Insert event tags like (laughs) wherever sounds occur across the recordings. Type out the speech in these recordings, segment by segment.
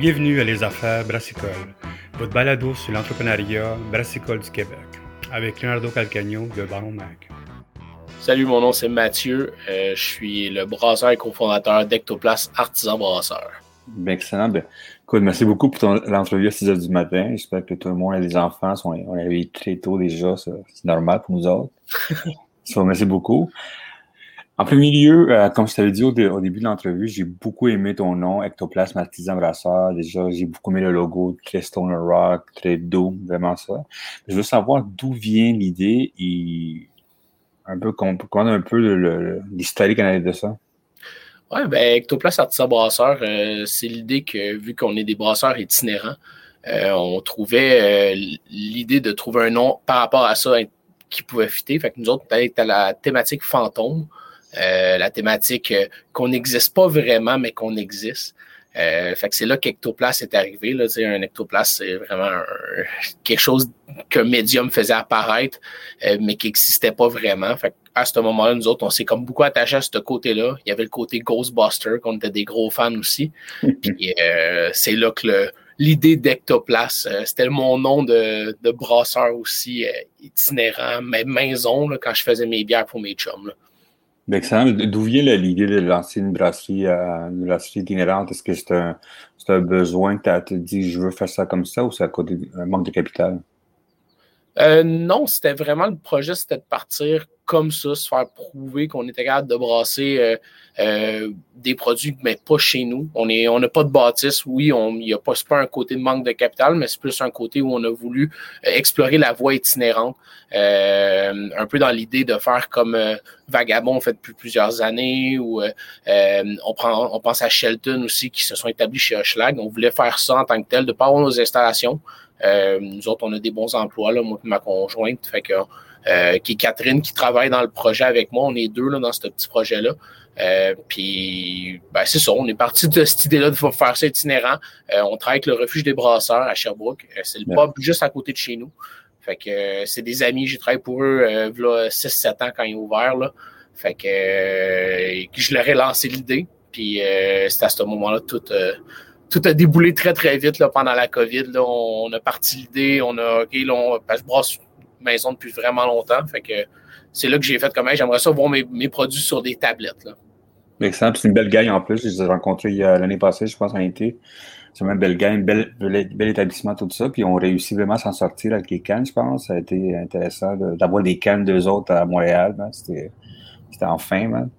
Bienvenue à Les Affaires Brassicole, votre balado sur l'entrepreneuriat brassicole du Québec, avec Leonardo Calcagno de Baron Mag. Salut, mon nom c'est Mathieu. Euh, je suis le brasseur et cofondateur d'Ectoplace Artisan Brasseur. Bien, excellent. Ben, écoute, merci beaucoup pour l'entrevue à 6 h du matin. J'espère que tout le monde a des enfants. On est réveillés très tôt déjà. C'est normal pour nous autres. (laughs) merci beaucoup. En premier lieu, euh, comme je t'avais dit au, début de l'entrevue, j'ai beaucoup aimé ton nom, Ectoplasme Artisan Brasseur. Déjà, j'ai beaucoup aimé le logo, très Rock, très doux, vraiment ça. Je veux savoir d'où vient l'idée et un peu comprendre un peu l'historique en de ça. Oui, ben, Ectoplasme Artisan Brasseur, euh, c'est l'idée que, vu qu'on est des brasseurs itinérants, euh, on trouvait l'idée de trouver un nom par rapport à ça qui pouvait fitter. Fait que nous autres, à la thématique fantôme. Euh, la thématique euh, qu'on n'existe pas vraiment, mais qu'on existe. Euh, fait que c'est là qu'Ectoplace est arrivé. Là, un ectoplace, c'est vraiment quelque chose qu'un médium faisait apparaître, mais qui n'existait pas vraiment. Fait à ce moment-là, nous autres, on s'est comme beaucoup attachés à ce côté-là. Il y avait le côté Ghostbuster, qu'on était des gros fans aussi. (laughs) Puis c'est là que l'idée d'Ectoplace, c'était mon nom de, de brasseur aussi itinérant, mais maison, là, quand je faisais mes bières pour mes chums. Là. Excellent. D'où vient l'idée de lancer une brasserie, une brasserie itinérante? Est-ce que c'est un, un, besoin que tu as dit je veux faire ça comme ça ou c'est à côté d'un manque de capital? Euh, non, c'était vraiment le projet, c'était de partir comme ça, se faire prouver qu'on était capable de brasser euh, euh, des produits, mais pas chez nous. On n'a on pas de bâtisse. Oui, il n'y a pas, un côté de manque de capital, mais c'est plus un côté où on a voulu explorer la voie itinérante. un peu dans l'idée de faire comme Vagabond fait depuis plusieurs années, ou on, prend, on pense à Shelton aussi, qui se sont établis chez Hochelag. On voulait faire ça en tant que tel, de pas avoir nos installations. Euh, nous autres, on a des bons emplois, là, moi et ma conjointe, fait que, euh, qui est Catherine, qui travaille dans le projet avec moi. On est deux là, dans ce petit projet-là. Euh, puis, ben, c'est ça, on est parti de cette idée-là de faire ça itinérant. on travaille avec le refuge des brasseurs à Sherbrooke. c'est le pub juste à côté de chez nous. Fait que c'est des amis, j'ai travaillé pour eux euh, 6-7 ans quand ils ont ouvert. Là. Fait que, je leur ai lancé l'idée. Puis c'est à ce moment-là tout, tout a déboulé très, très vite là, pendant la COVID. Là. On, a parti l'idée, on a, OK, là, on, je brasse une maison depuis vraiment longtemps. Fait que c'est là que j'ai fait comme j'aimerais ça voir mes, mes, produits sur des tablettes. Là. Excellent. C'est une belle gagne en plus. Je les ai rencontrés l'année passée, je pense, en été. C'est une belle gagne, bel, bel, établissement, tout ça. Puis on réussit vraiment à s'en sortir avec les cannes, je pense. Ça a été intéressant d'avoir des cannes d'eux autres à Montréal. C'était c'était enfin, man.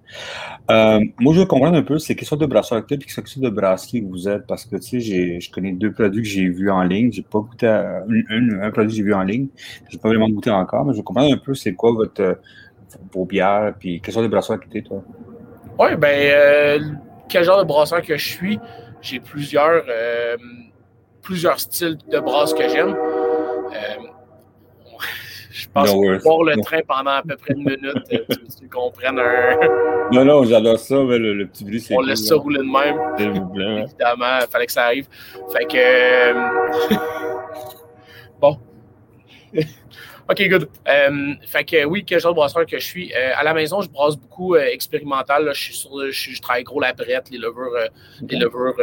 Euh, moi, je veux comprendre un peu, c'est sorte de brasseur que tu puis sorte de brasserie vous êtes, parce que, tu sais, je connais deux produits que j'ai vus en ligne. J'ai pas goûté un, produit que j'ai vu en ligne. J'ai pas vraiment goûté encore, mais je veux comprendre un peu, c'est quoi votre, vos bières, puis quelle sorte de brasseur que toi? Oui, ben, euh, quel genre de brasseur que je suis? J'ai plusieurs, euh, plusieurs styles de brasse que j'aime. Je pense qu'on voir le train pendant à peu près une minute, euh, tu, comprennes un. non, non, j'adore ça, mais le, petit bruit, c'est. On laisse ça rouler de même. Évidemment, il fallait que ça arrive. Fait que. Euh, (laughs) bon. (laughs) OK, good. Euh, fait que oui, quel genre de brasseur que je suis? à la maison, je brasse beaucoup expérimental. je, suis sur, je, travaille gros la brette, les levures, les levures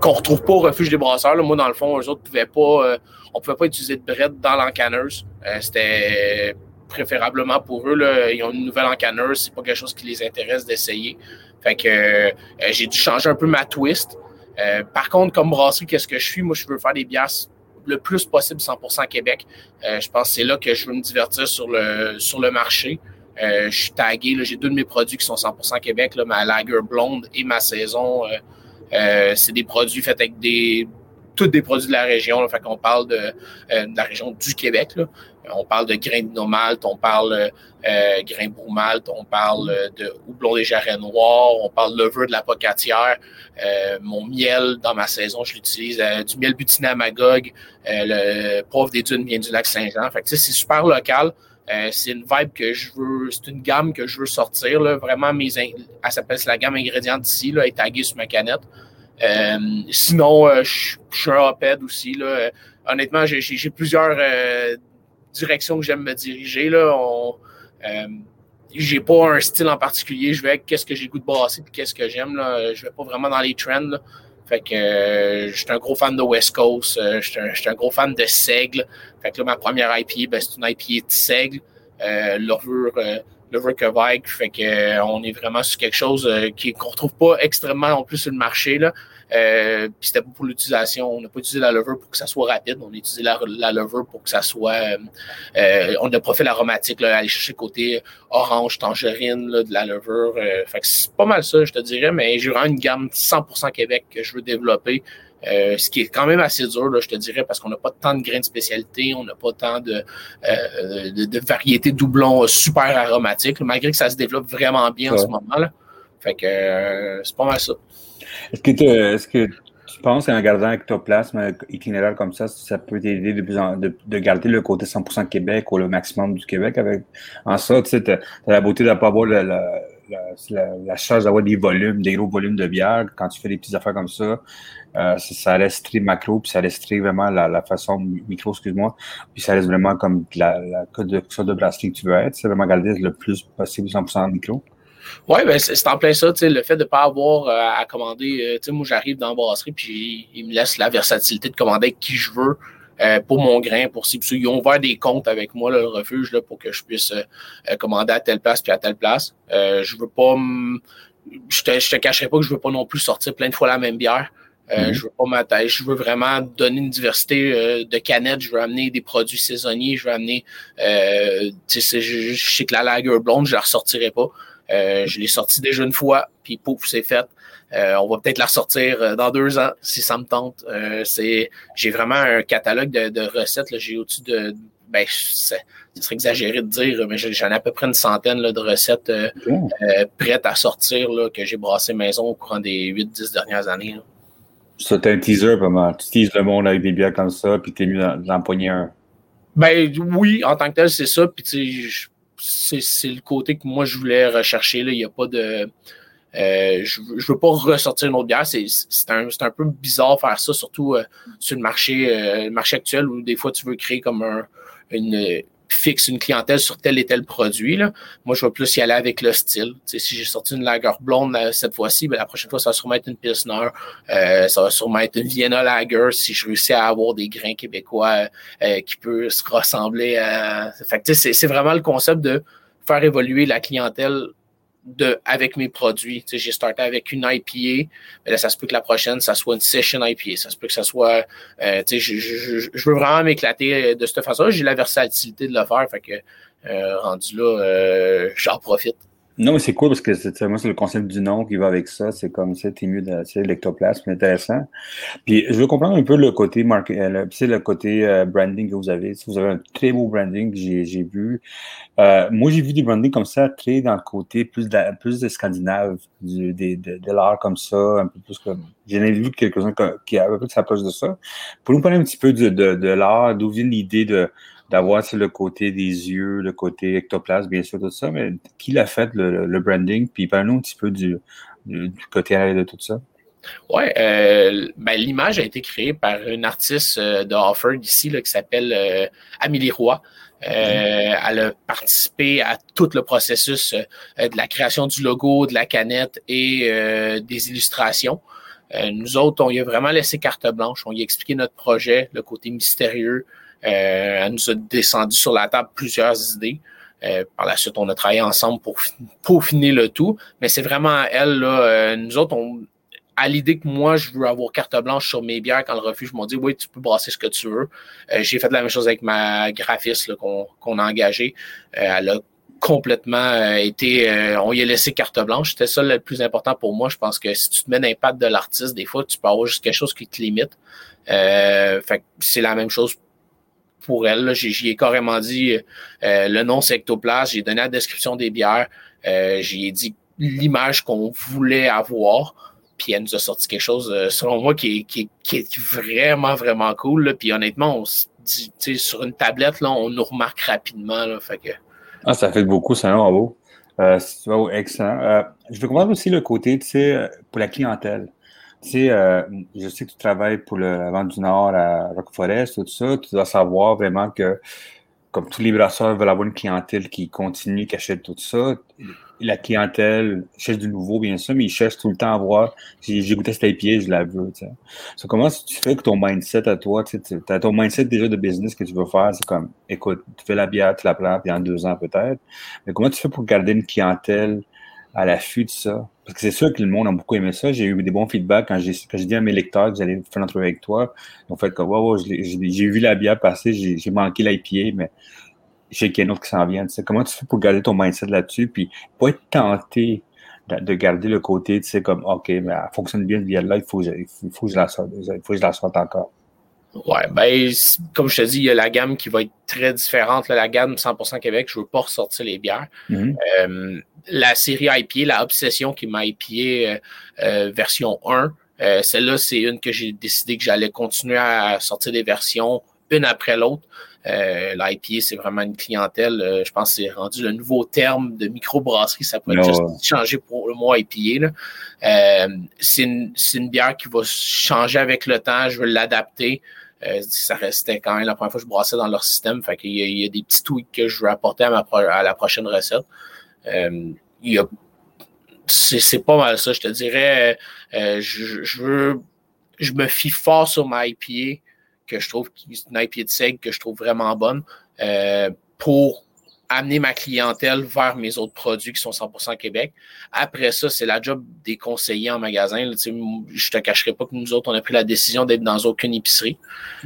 qu'on retrouve pas au refuge des brasseurs. Moi, dans le fond, eux autres pouvaient pas, euh, on pouvait pas utiliser de brette dans l'encanneuse. Euh, c'était préférablement pour eux. Ils ont une nouvelle encanneuse, c'est pas quelque chose qui les intéresse d'essayer. Fait que euh, j'ai dû changer un peu ma twist. par contre, comme brasserie, qu'est-ce que je suis? Moi, je veux faire des bières le plus possible 100% Québec. je pense que c'est là que je veux me divertir sur le, sur le marché. je suis tagué, j'ai deux de mes produits qui sont 100% Québec, ma Lager Blonde et ma saison euh, c'est des produits faits avec des tous des produits de la région. Là, fait qu'on parle de, euh, de, la région du Québec. Là. On parle de grains de nomalt, on parle euh, grains bourmalt, on parle de houblon des jarrets noirs, on parle levure de la pocatière. Euh, mon miel, dans ma saison, je l'utilise. du miel butiné à Magog. le pauvre des dunes vient du lac Saint-Jean. C'est super local. C'est une vibe que je veux, c'est une gamme que je veux sortir. Là. Vraiment, mes elle s'appelle la gamme ingrédients d'ici, là, est taguée sur ma canette. Euh, sinon, euh, je suis un OPED aussi. Là. Euh, honnêtement, j'ai plusieurs directions que j'aime me diriger. Là. On, j'ai pas un style en particulier. Je vais qu'est-ce que j'ai goût de brasser et qu'est-ce que j'aime. Je vais pas vraiment dans les trends. Fait que euh, j'étais un gros fan de West Coast, euh, j'étais un, gros fan de Seigle. Fait que là, ma première IPA, ben, c'est une IPA de Seigle, euh, levure, euh, levure Fait que on est vraiment sur quelque chose qu'on retrouve pas extrêmement non plus sur le marché. Là. Euh, c'était pour l'utilisation. On n'a pas utilisé la levure pour que ça soit rapide. On a utilisé la, la pour que ça soit. Euh, euh on a profil aromatique, aller chercher le côté orange, tangerine de la levure. Euh, fait que c'est pas mal ça, je te dirais, mais j'ai vraiment une gamme 100% Québec que je veux développer. Euh, ce qui est quand même assez dur, là, je te dirais, parce qu'on n'a pas tant de grains de spécialité, on n'a pas tant de, euh, de, de, variétés doublons super aromatiques, malgré que ça se développe vraiment bien en ce moment. Là. Fait que c'est pas mal ça. Est-ce que, est que tu penses qu'en gardant ectoplasme itinéraire comme ça, ça peut t'aider de, de, garder le côté 100% Québec ou le maximum du Québec avec en ça, tu sais, as, la beauté de ne pas avoir la, la, charge d'avoir des volumes, des gros volumes de bière quand tu fais des petites affaires comme ça. Euh, ça reste très macro, puis ça reste très vraiment la, façon micro, excuse-moi, puis ça reste vraiment comme la, la de, de brasserie que tu veux être. C'est vraiment garder le plus possible 100% micro. Oui, ben c'est en plein ça, le fait de ne pas avoir euh, à commander. Euh, moi, j'arrive dans la brasserie, puis ils me laissent la versatilité de commander avec qui je veux. Euh, pour mon grain, pour si ils ont ouvert des comptes avec moi, le refuge, là, pour que je puisse commander à telle place puis à telle place. je veux pas je te, je te cacherai pas que je veux pas non plus sortir plein de fois la même bière. Mm-hmm. Je veux pas m'attacher. Je veux vraiment donner une diversité de canettes. Je veux amener des produits saisonniers. Je veux amener. Euh, je, je sais que la lager blonde, je la ressortirai pas. Euh, je l'ai sorti déjà une fois, puis pouf, c'est fait. Euh, on va peut-être la ressortir euh, dans deux ans si ça me tente. c'est, j'ai vraiment un catalogue de, recettes. Là. J'ai au-dessus de, ben, ce serait exagéré de dire, mais j'en ai à peu près une centaine là, de recettes prêtes à sortir là, que j'ai brassé maison au courant des 8-10 dernières années. C'est un teaser, vraiment. Tu teases le monde avec des bières comme ça, puis t'es mieux d'empoigner un. Ben oui, en tant que tel, c'est ça. Puis c'est le côté que moi je voulais rechercher. Là. Il n'y a pas de. Euh, je ne veux pas ressortir une autre bière. C'est un, un peu bizarre faire ça, surtout euh, sur le marché, euh, le marché actuel où des fois tu veux créer comme un, une, fixe une clientèle sur tel et tel produit. Là. Moi, je vais plus y aller avec le style. si j'ai sorti une lager blonde cette fois-ci, ben, la prochaine fois, ça va sûrement être une Pilsner. Euh, ça va sûrement être une Vienna Lager si je réussis à avoir des grains québécois euh, qui peuvent se ressembler à... C'est vraiment le concept de faire évoluer la clientèle de, avec mes produits. j'ai starté avec une IPA, mais là, ça se peut que la prochaine, ça soit une session IPA. Ça se peut que ça soit. Euh, je, je, je, veux vraiment m'éclater de cette façon. J'ai la versatilité de le faire. Fait que euh, rendu là, euh, j'en profite. Non, mais c'est cool parce que c'est, moi, c'est le concept du nom qui va avec ça. C'est comme ça, t'es mieux c'est l'ectoplasme, intéressant. Puis je veux comprendre un peu le côté marketing, euh, le, le côté euh, branding que vous avez. Vous avez un très beau branding que j'ai, j'ai vu. Euh, moi, j'ai vu des brandings comme ça, très dans le côté plus de, plus de scandinave, du, de, de, l'art comme ça, un peu plus comme. J'en ai vu quelques-uns qui un peu s'approchent de ça. Pour nous parler un petit peu de, de, de l'art, d'où vient l'idée de d'avoir le côté des yeux, le côté ectoplasme, bien sûr, tout ça, mais qui l'a fait, le, branding? Puis parle-nous un petit peu du, du, côté de tout ça. Oui, euh, ben, l'image a été créée par une artiste euh, de Offord ici là, qui s'appelle euh, Amélie Roy. Elle a participé à tout le processus de la création du logo, de la canette et des illustrations. nous autres, on y a vraiment laissé carte blanche. On y a expliqué notre projet, le côté mystérieux, elle nous a descendu sur la table plusieurs idées. Euh, par la suite, on a travaillé ensemble pour peaufiner le tout. Mais c'est vraiment elle, là, euh, nous autres, on, à l'idée que moi, je veux avoir carte blanche sur mes bières quand le refuge m'ont dit oui, tu peux brasser ce que tu veux. J'ai fait la même chose avec ma graphiste qu'on a engagée. elle a complètement été. on y a laissé carte blanche. C'était ça le plus important pour moi. Je pense que si tu te mets l'impact de l'artiste, des fois, tu peux avoir juste quelque chose qui te limite. fait c'est la même chose pour elle. J'y ai carrément dit euh, le nom c'est Ectoplasme, j'ai donné la description des bières, euh, j'ai dit l'image qu'on voulait avoir. Puis elle nous a sorti quelque chose, euh, selon moi, qui est, vraiment, vraiment cool. Puis honnêtement, on dit, sur une tablette, on nous remarque rapidement. Ah, ça fait beaucoup, c'est un beau. Euh, excellent. je veux comprendre aussi le côté, pour la clientèle. Tu sais, euh, je sais que tu travailles pour le Vent du Nord à Rock Forest, tout ça. Tu dois savoir vraiment que comme tous les brasseurs veulent avoir une clientèle qui continue, qui achète tout ça, la clientèle cherche du nouveau, bien sûr, mais ils cherchent tout le temps à voir. J'ai goûté cette pied, je la veux. sais. comment tu fais que ton mindset à toi, tu as ton mindset déjà de business que tu veux faire, c'est comme, écoute, tu fais la bière, tu la plantes, puis en deux ans peut-être. Mais comment tu fais pour garder une clientèle à l'affût de ça? Parce que c'est sûr que le monde a beaucoup aimé ça. J'ai eu des bons feedbacks quand j'ai dit à mes lecteurs que j'allais faire une entrevue avec toi. Ils ont fait comme, wow, j'ai vu la bière passer, j'ai manqué l'IPA, mais je sais qu'il y a une autre qui s'en vient. Comment tu fais pour garder ton mindset là-dessus, puis pas être tenté de, garder le côté, tu sais, comme, OK, mais elle fonctionne bien, cette là il faut, il faut, que je la sorte, il faut que je la sorte encore. Ouais, ben, comme je te dis, il y a la gamme qui va être très différente. la gamme 100% Québec, je ne veux pas ressortir les bières. Mm-hmm. Euh, la série IPA, la Obsession qui m'a IPA euh, euh, version 1, celle-là, c'est une que j'ai décidé que j'allais continuer à sortir des versions une après l'autre. Euh, L'IPA, c'est vraiment une clientèle. Euh, je pense que c'est rendu le nouveau terme de microbrasserie. Ça pourrait juste changer pour le mot IPA. Euh, c'est une, bière qui va changer avec le temps. Je veux l'adapter. Euh, ça restait quand même la première fois que je brassais dans leur système. Fait qu'il y, y a des petits tweaks que je veux apporter à, ma à la prochaine recette. Il y a c'est pas mal ça, je te dirais. je, je, veux, je me fie fort sur ma IPA que je trouve une IPA de seigle que je trouve vraiment bonne euh, pour amener ma clientèle vers mes autres produits qui sont 100% Québec. Après ça, c'est la job des conseillers en magasin. Je je te cacherai pas que nous autres, on a pris la décision d'être dans aucune épicerie.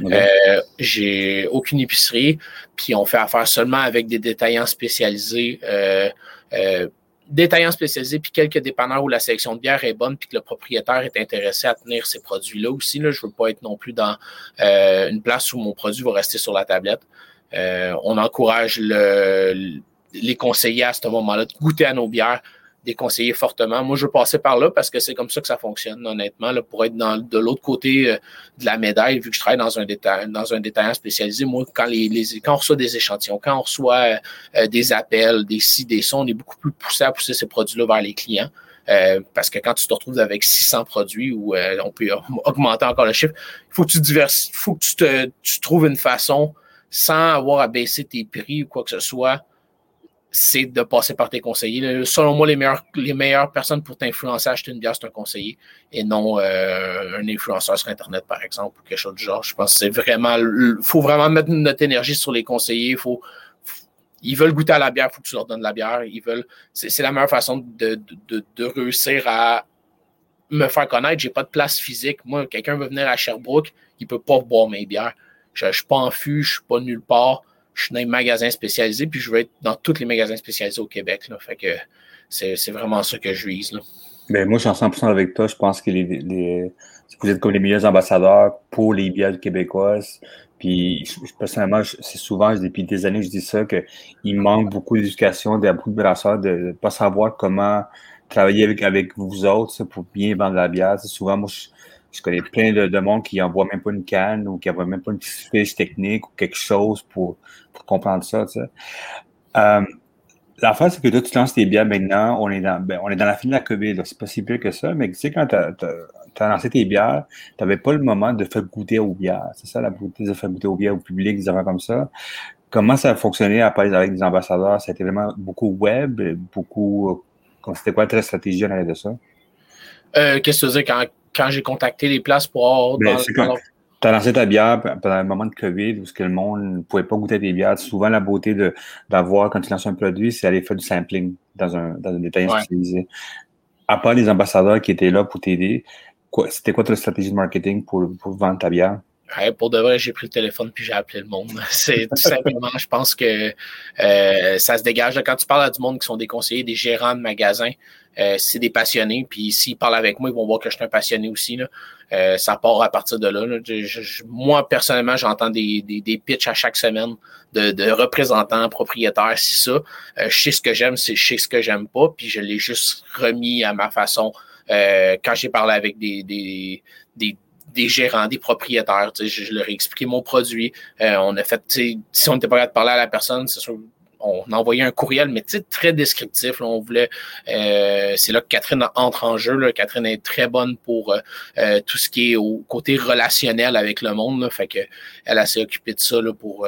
Euh, j'ai aucune épicerie, puis on fait affaire seulement avec des détaillants spécialisés. Euh, détaillants spécialisés, puis quelques dépanneurs où la sélection de bière est bonne, puis que le propriétaire est intéressé à tenir ces produits-là aussi. Là. Je ne veux pas être non plus dans euh, une place où mon produit va rester sur la tablette. Euh, on encourage le, les conseillers à ce moment-là de goûter à nos bières, déconseiller fortement. Moi, je veux passer par là parce que c'est comme ça que ça fonctionne, honnêtement, là, pour être dans, de l'autre côté euh, de la médaille, vu que je travaille dans un, détail, dans un détaillant spécialisé. Moi, quand, les, quand on reçoit des échantillons, quand on reçoit euh, des appels, des si, des sons, on est beaucoup plus poussé à pousser ces produits-là vers les clients. Euh, parce que quand tu te retrouves avec 600 produits ou on peut augmenter encore le chiffre, il faut que tu diversifies, faut que tu, te, tu trouves une façon sans avoir à baisser tes prix ou quoi que ce soit, c'est de passer par tes conseillers. Selon moi, les meilleures, les meilleures personnes pour t'influencer à acheter une bière, c'est un conseiller et non euh, un influenceur sur Internet, par exemple, ou quelque chose du genre. Je pense que c'est vraiment. Il faut vraiment mettre notre énergie sur les conseillers. Faut, ils veulent goûter à la bière, il faut que tu leur donnes de la bière. Ils veulent. C'est la meilleure façon de, de, de, réussir à me faire connaître. J'ai pas de place physique. Moi, quelqu'un veut venir à Sherbrooke, il peut pas boire mes bières. Je, ne suis pas en fût, je suis pas nulle part je suis dans les magasins spécialisés, puis je veux être dans tous les magasins spécialisés au Québec. Là. Fait que c'est vraiment ça que je vise. Là. Ben, moi, je suis en 100% avec toi. Je pense que les, vous êtes comme les meilleurs ambassadeurs pour les bières québécoises. Puis, personnellement, c'est souvent, depuis des années, je dis ça, qu'il manque beaucoup d'éducation, de beaucoup de brasseurs, de ne pas savoir comment travailler avec, avec vous autres pour bien vendre la bière. souvent, moi, je, je connais plein de, monde qui n'envoie même pas une canne ou qui n'envoie même pas une fiche technique ou quelque chose pour, pour comprendre ça. Tu sais. Euh, c'est que toi, tu lances tes bières maintenant, on est dans, ben, on est dans la fin de la COVID, c'est pas si pire que ça, mais tu sais, quand tu as, lancé tes bières, tu n'avais pas le moment de faire goûter aux bières. C'est ça la beauté de faire goûter aux bières au public, des affaires comme ça. Comment ça a fonctionné à parler avec des ambassadeurs? C'était vraiment beaucoup web, beaucoup. C'était quoi ta stratégie en arrière de ça? Euh, Qu'est-ce que tu veux dire quand quand j'ai contacté les places pour avoir. Ben, tu as lancé ta bière pendant un moment de COVID où que le monde ne pouvait pas goûter des bières. Souvent, la beauté d'avoir, quand tu lances un produit, c'est aller faire du sampling dans un, dans un détail spécialisé. À part les ambassadeurs qui étaient là pour t'aider, c'était quoi ta stratégie de marketing pour, pour vendre ta bière? pour de vrai, j'ai pris le téléphone puis j'ai appelé le monde. (laughs) C'est tout simplement, je pense que euh, ça se dégage. Quand tu parles à du monde qui sont des conseillers, des gérants de magasins, euh, c'est des passionnés. Puis s'ils parlent avec moi, ils vont voir que je suis un passionné aussi. Là. Euh, ça part à partir de là. moi, personnellement, j'entends des, des, des pitchs à chaque semaine de, de représentants, propriétaires, si ça. je sais ce que j'aime, je sais ce que j'aime pas, puis je l'ai juste remis à ma façon. quand j'ai parlé avec des, des, des des gérants, des propriétaires. Je, leur ai expliqué mon produit. Euh, on a fait, si on n'était pas capable de parler à la personne, c'est sûr, on a envoyé un courriel, mais très descriptif. voulait, euh, c'est là que Catherine entre en jeu. Là. Catherine est très bonne pour euh, tout ce qui est au côté relationnel avec le monde. Fait que elle s'est occupée de ça pour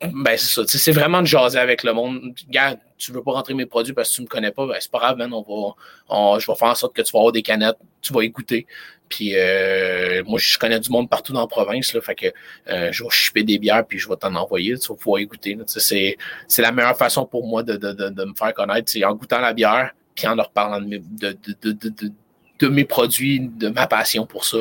Ben, c'est ça. C'est vraiment de jaser avec le monde. Gars, tu veux pas rentrer mes produits parce que tu me connais pas, ben, c'est pas grave. On va, je vais faire en sorte que tu vas avoir des canettes, tu vas écouter. Puis euh, moi, je connais du monde partout dans la province, fait que euh, je vais chipper des bières puis je vais t'en envoyer. Tu vas pouvoir écouter. C'est, c'est la meilleure façon pour moi de, de, de, me faire connaître, c'est en goûtant la bière puis en leur parlant de mes, de, mes produits, de ma passion pour ça.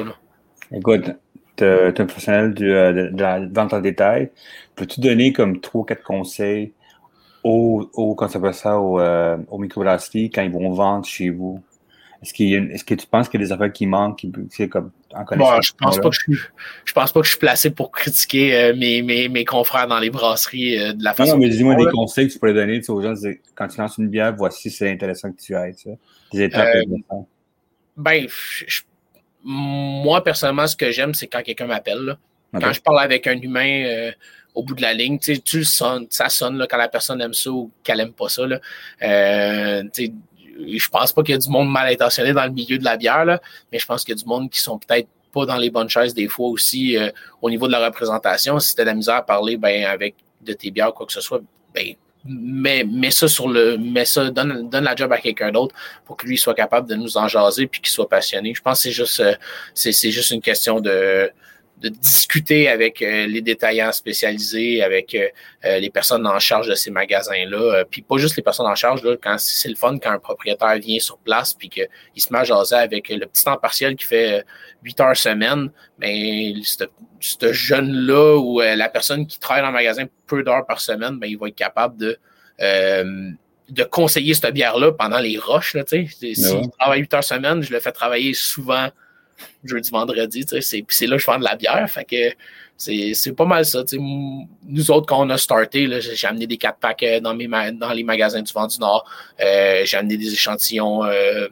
Écoute, tu es un professionnel euh, de, la vente en détail. Peux-tu donner comme trois ou quatre conseils aux, aux, quand quand ils vont vendre chez vous? Est-ce, que tu penses qu'il y a des affaires qui manquent, qui, comme en bon, je pense pas que je, je pense pas que je suis placé pour critiquer euh, mes, mes, mes, confrères dans les brasseries euh, de la façon. Non, mais dis-moi des conseils que tu pourrais donner aux gens. Quand tu lances une bière, voici c'est intéressant que tu ailles. Des étapes euh, Ben, moi personnellement, ce que j'aime, c'est quand quelqu'un m'appelle. Quand je parle avec un humain euh, au bout de la ligne, tu le sonnes, ça sonne là, quand la personne aime ça ou qu'elle aime pas ça. Là. Euh, je pense pas qu'il y a du monde mal intentionné dans le milieu de la bière, là, mais je pense qu'il y a du monde qui sont peut-être pas dans les bonnes chaises des fois aussi euh, au niveau de la représentation. Si tu as de la misère à parler ben, avec de tes bières ou quoi que ce soit, ben, mets, mets ça sur le. Mets ça, donne, donne la job à quelqu'un d'autre pour que lui soit capable de nous en jaser puis qu'il soit passionné. Je pense que c'est juste, euh, c'est, c'est juste une question de de discuter avec euh, les détaillants spécialisés, avec euh, euh, les personnes en charge de ces magasins-là. puis pas juste les personnes en charge, là, quand c'est le fun quand un propriétaire vient sur place puis qu'il se met à jaser avec le petit temps partiel qui fait 8 heures semaine, mais ben, ce jeune-là ou la personne qui travaille dans le magasin peu d'heures par semaine, ben, il va être capable de de conseiller cette bière-là pendant les roches. Là, S'il ben travaille 8 heures semaine, je le fais travailler souvent jeudi, vendredi. C'est là que je vends de la bière. Fait que c'est pas mal ça. Nous autres, quand on a starté, j'ai amené des 4 packs euh, dans, les magasins du Vent du Nord. Euh, j'ai amené des échantillons. Euh,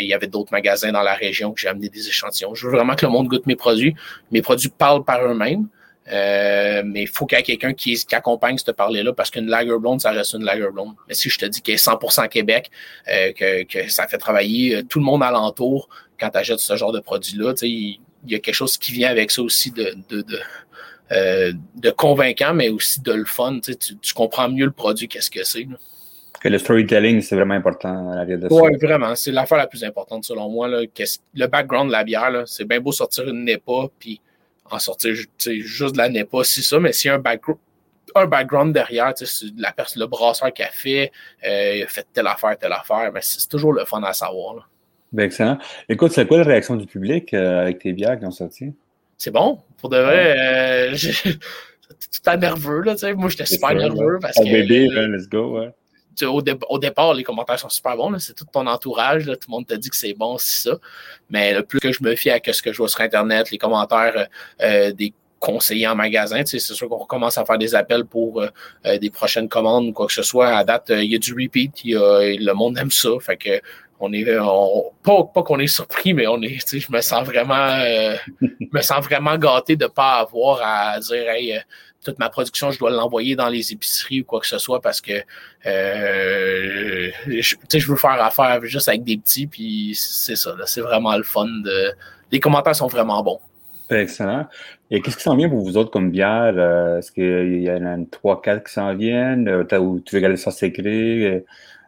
il y avait d'autres magasins dans la région que j'ai amené des échantillons. Je veux vraiment que le monde goûte mes produits. Mes produits parlent par eux-mêmes. Mais il faut qu'il y ait quelqu'un qui, accompagne cette parler-là parce qu'une lager blonde, ça reste une lager blonde. Mais si je te dis qu'elle est 100% Québec, que, que, ça fait travailler tout le monde alentour quand tu achètes ce genre de produit-là, il y a quelque chose qui vient avec ça aussi de, de, de, euh, de convaincant, mais aussi de le fun. Tu, tu comprends mieux le produit, qu'est-ce que c'est. Que le storytelling, c'est vraiment important à la vie de ça. Oui, vraiment. C'est l'affaire la plus importante selon moi. Là. Le background de la bière, c'est bien beau sortir une NEPA, puis en sortir juste de la NEPA, c'est ça, mais s'il y a un background, un background derrière, la personne, le brasseur qui a fait, euh, il a fait telle affaire, telle affaire, mais c'est toujours le fun à savoir. Ben, excellent. Écoute, c'est quoi la réaction du public euh, avec tes bières qui ont sorti? C'est bon. Pour de vrai, euh, (laughs) tout à nerveux, là, tu sais. Moi, j'étais super nerveux parce oh, que. bébé, let's go, ouais au, au, départ, les commentaires sont super bons. C'est tout ton entourage. tout le monde te dit que c'est bon, c'est ça. Mais le plus que je me fie à ce que je vois sur Internet, les commentaires euh, euh, des conseillers en magasin, c'est sûr qu'on commence à faire des appels pour euh, des prochaines commandes ou quoi que ce soit. À date, il y a du repeat. le monde aime ça. Fait que on est pas, pas qu'on est surpris, mais on est, je me sens vraiment (laughs) me sens vraiment gâté de ne pas avoir à dire hey, toute ma production, je dois l'envoyer dans les épiceries ou quoi que ce soit parce que euh, je, je veux faire affaire juste avec des petits, puis c'est ça. C'est vraiment le fun. De... Les commentaires sont vraiment bons. Excellent. Et qu'est-ce qui s'en vient pour vous autres comme bière? Euh, est-ce qu'il y en a une 3-4 qui s'en viennent? Euh, ou tu veux garder ça secret?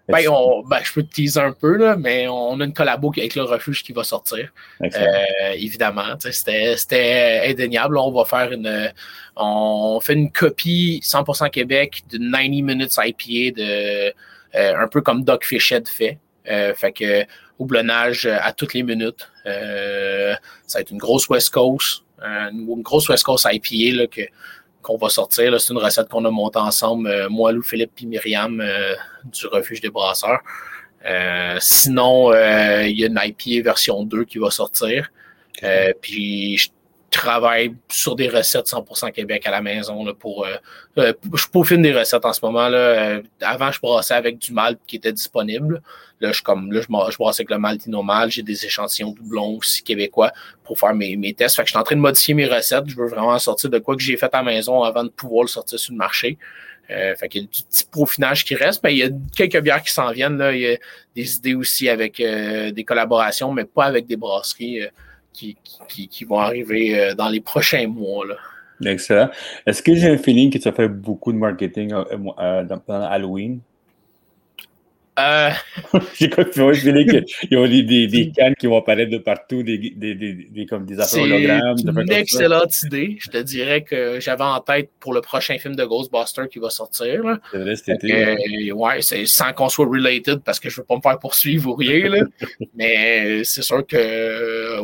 Ben, on, ben, je peux te teaser un peu, là, mais on a une collabo avec le refuge qui va sortir. Euh, évidemment. C'était indéniable. On va faire une. On fait une copie 100% Québec de 90 minutes IPA de euh, un peu comme Doc Fichette fait. Euh, fait que houblonnage à toutes les minutes. Euh, ça va être une grosse West Coast. une grosse West Coast IPA là, que qu'on va sortir. C'est une recette qu'on a montée ensemble, euh, moi, Lou, Philippe et Myriam euh, du Refuge des Brasseurs. Euh, sinon, il y a une IPA version 2 qui va sortir. puis je travaille sur des recettes 100% Québec à la maison là, pour je peaufine des recettes en ce moment là. avant je brassais avec du malt qui était disponible Là, je, comme, là, je, je brasse avec le Maltinomal. J'ai des échantillons doublons aussi québécois pour faire mes, mes tests. Fait que je suis en train de modifier mes recettes. Je veux vraiment sortir de quoi que j'ai fait à la maison avant de pouvoir le sortir sur le marché. Euh, fait qu'il y a du petit peaufinage qui reste, mais il y a quelques bières qui s'en viennent. Là. Il y a des idées aussi avec euh, des collaborations, mais pas avec des brasseries euh, qui, qui, qui, vont arriver euh, dans les prochains mois. Là. Excellent. Est-ce que j'ai un feeling que tu as fait beaucoup de marketing euh, pendant Halloween? Euh... (laughs) J'ai feeling qu'il y a des, des, (laughs) cannes qui vont apparaître de partout, des, des, des comme des affaires hologrammes. C'est une excellente idée. Je te dirais que j'avais en tête pour le prochain film de Ghostbusters qui va sortir. C'est vrai cet été. ouais, c'est sans qu'on soit related parce que je ne veux pas me faire poursuivre ou rien. Là. (laughs) Mais c'est sûr que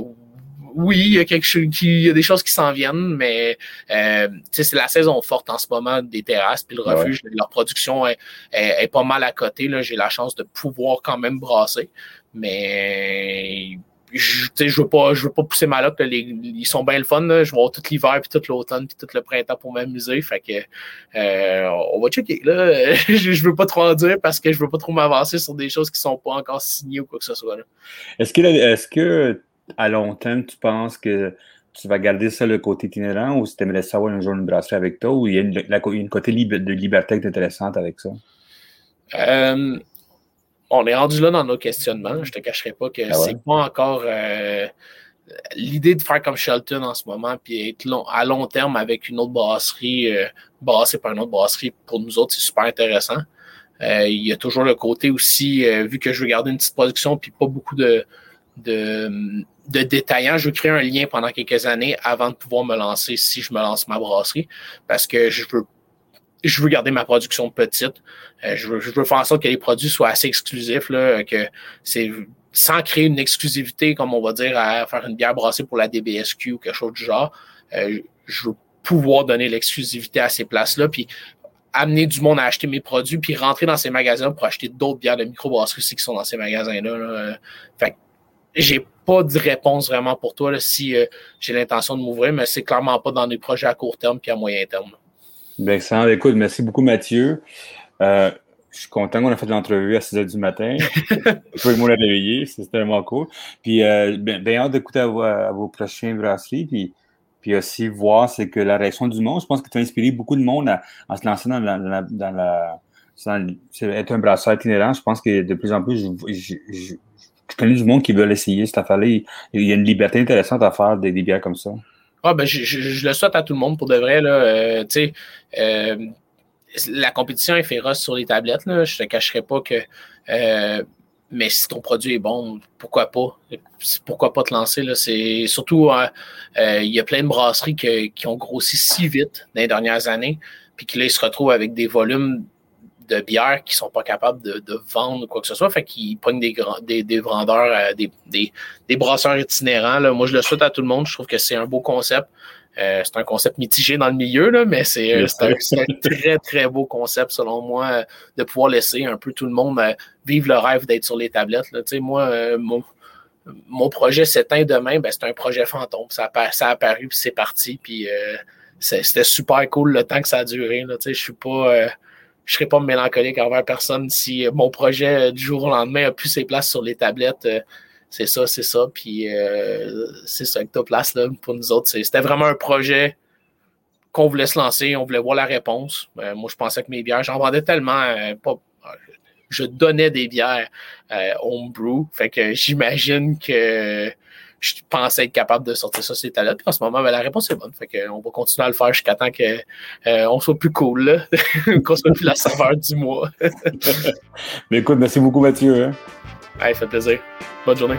oui, il y a quelque chose qui, il y a des choses qui s'en viennent, mais euh, c'est la saison forte en ce moment des terrasses puis le refuge. Leur production est, est, pas mal à côté. J'ai la chance de pouvoir quand même brasser, mais je, je veux pas, je veux pas pousser ma ils sont bien le fun. Là. Je vais voir tout l'hiver puis tout l'automne puis tout le printemps pour m'amuser. Fait que euh, on va checker. Là. (laughs) je, je veux pas trop en dire parce que je veux pas trop m'avancer sur des choses qui sont pas encore signées ou quoi que ce soit. Est-ce que, est-ce que à long terme, tu penses que tu vas garder ça le côté itinérant ou si tu aimerais savoir un jour une brasserie avec toi ou il y a une, côté de liberté intéressante avec ça? Euh, on est rendu là dans nos questionnements. Je ne te cacherai pas que ah c'est pas encore euh, l'idée de faire comme Shelton en ce moment, puis être à long terme avec une autre brasserie, euh, brassée par une autre brasserie, pour nous autres, c'est super intéressant. il y a toujours le côté aussi, vu que je veux garder une petite production, puis pas beaucoup de, de, de détaillant. Je veux créer un lien pendant quelques années avant de pouvoir me lancer si je me lance ma brasserie parce que je veux je veux garder ma production petite. Euh, je, veux, je, veux, faire en sorte que les produits soient assez exclusifs, là, que c'est sans créer une exclusivité, comme on va dire, à faire une bière brassée pour la DBSQ ou quelque chose du genre. Euh, je veux pouvoir donner l'exclusivité à ces places-là, puis amener du monde à acheter mes produits, puis rentrer dans ces magasins pour acheter d'autres bières de microbrasserie qui sont dans ces magasins-là. J'ai pas de réponse vraiment pour toi si euh, j'ai l'intention de m'ouvrir, mais c'est clairement pas dans des projets à court terme puis à moyen terme. Bien, excellent. Écoute, merci beaucoup, Mathieu. Euh, je suis content qu'on ait fait l'entrevue à 6 h du matin. (laughs) Je peux me réveiller, c'est tellement cool. Puis, euh, bien, hâte d'écouter à, vos prochains brasseries. Puis, puis aussi voir c'est que la réaction du monde, je pense que tu as inspiré beaucoup de monde à, se lancer dans la, dans la, être un brasseur itinérant. Je pense que de plus en plus, je, je connais du monde qui veut essayer cette affaire-là. Il y a une liberté intéressante à faire des, bières comme ça. Ah, ben, je, le souhaite à tout le monde pour de vrai. Là. Euh, euh, la compétition est féroce sur les tablettes. Là. Je te cacherai pas que. Euh, mais si ton produit est bon, pourquoi pas? Pourquoi pas te lancer? Là? Surtout, il y a plein de brasseries qui ont grossi si vite dans les dernières années, puis qui là, ils se retrouvent avec des volumes de bières qui sont pas capables de, de vendre quoi que ce soit. Fait qu'ils prennent des, des, des vendeurs, euh, des, des, des, brasseurs itinérants. Là. Moi, je le souhaite à tout le monde. Je trouve que c'est un beau concept. Euh, c'est un concept mitigé dans le milieu, là, mais c'est un, un, (laughs) très, très beau concept, selon moi, de pouvoir laisser un peu tout le monde euh, vivre le rêve d'être sur les tablettes. Là. Moi, mon, mon projet s'éteint demain, ben, c'est un projet fantôme. Ça a, ça a apparu, puis c'est parti. Puis c'était super cool le temps que ça a duré. Là. Je suis pas je serais pas mélancolique envers personne si euh, mon projet euh, du jour au lendemain a plus ses places sur les tablettes. Euh, c'est ça, c'est ça. Puis c'est ça que tu place là, pour nous autres. C'était vraiment un projet qu'on voulait se lancer, on voulait voir la réponse. moi, je pensais que mes bières, j'en vendais tellement pas. Je donnais des bières homebrew. Fait que j'imagine que je pensais être capable de sortir ça, c'est là. Puis en ce moment, ben, la réponse est bonne. Fait qu'on va continuer à le faire jusqu'à temps qu'on euh, soit plus cool, (laughs) qu'on soit plus la saveur du mois. (laughs) Mais écoute, merci beaucoup, Mathieu. Hein? ça fait plaisir. Bonne journée.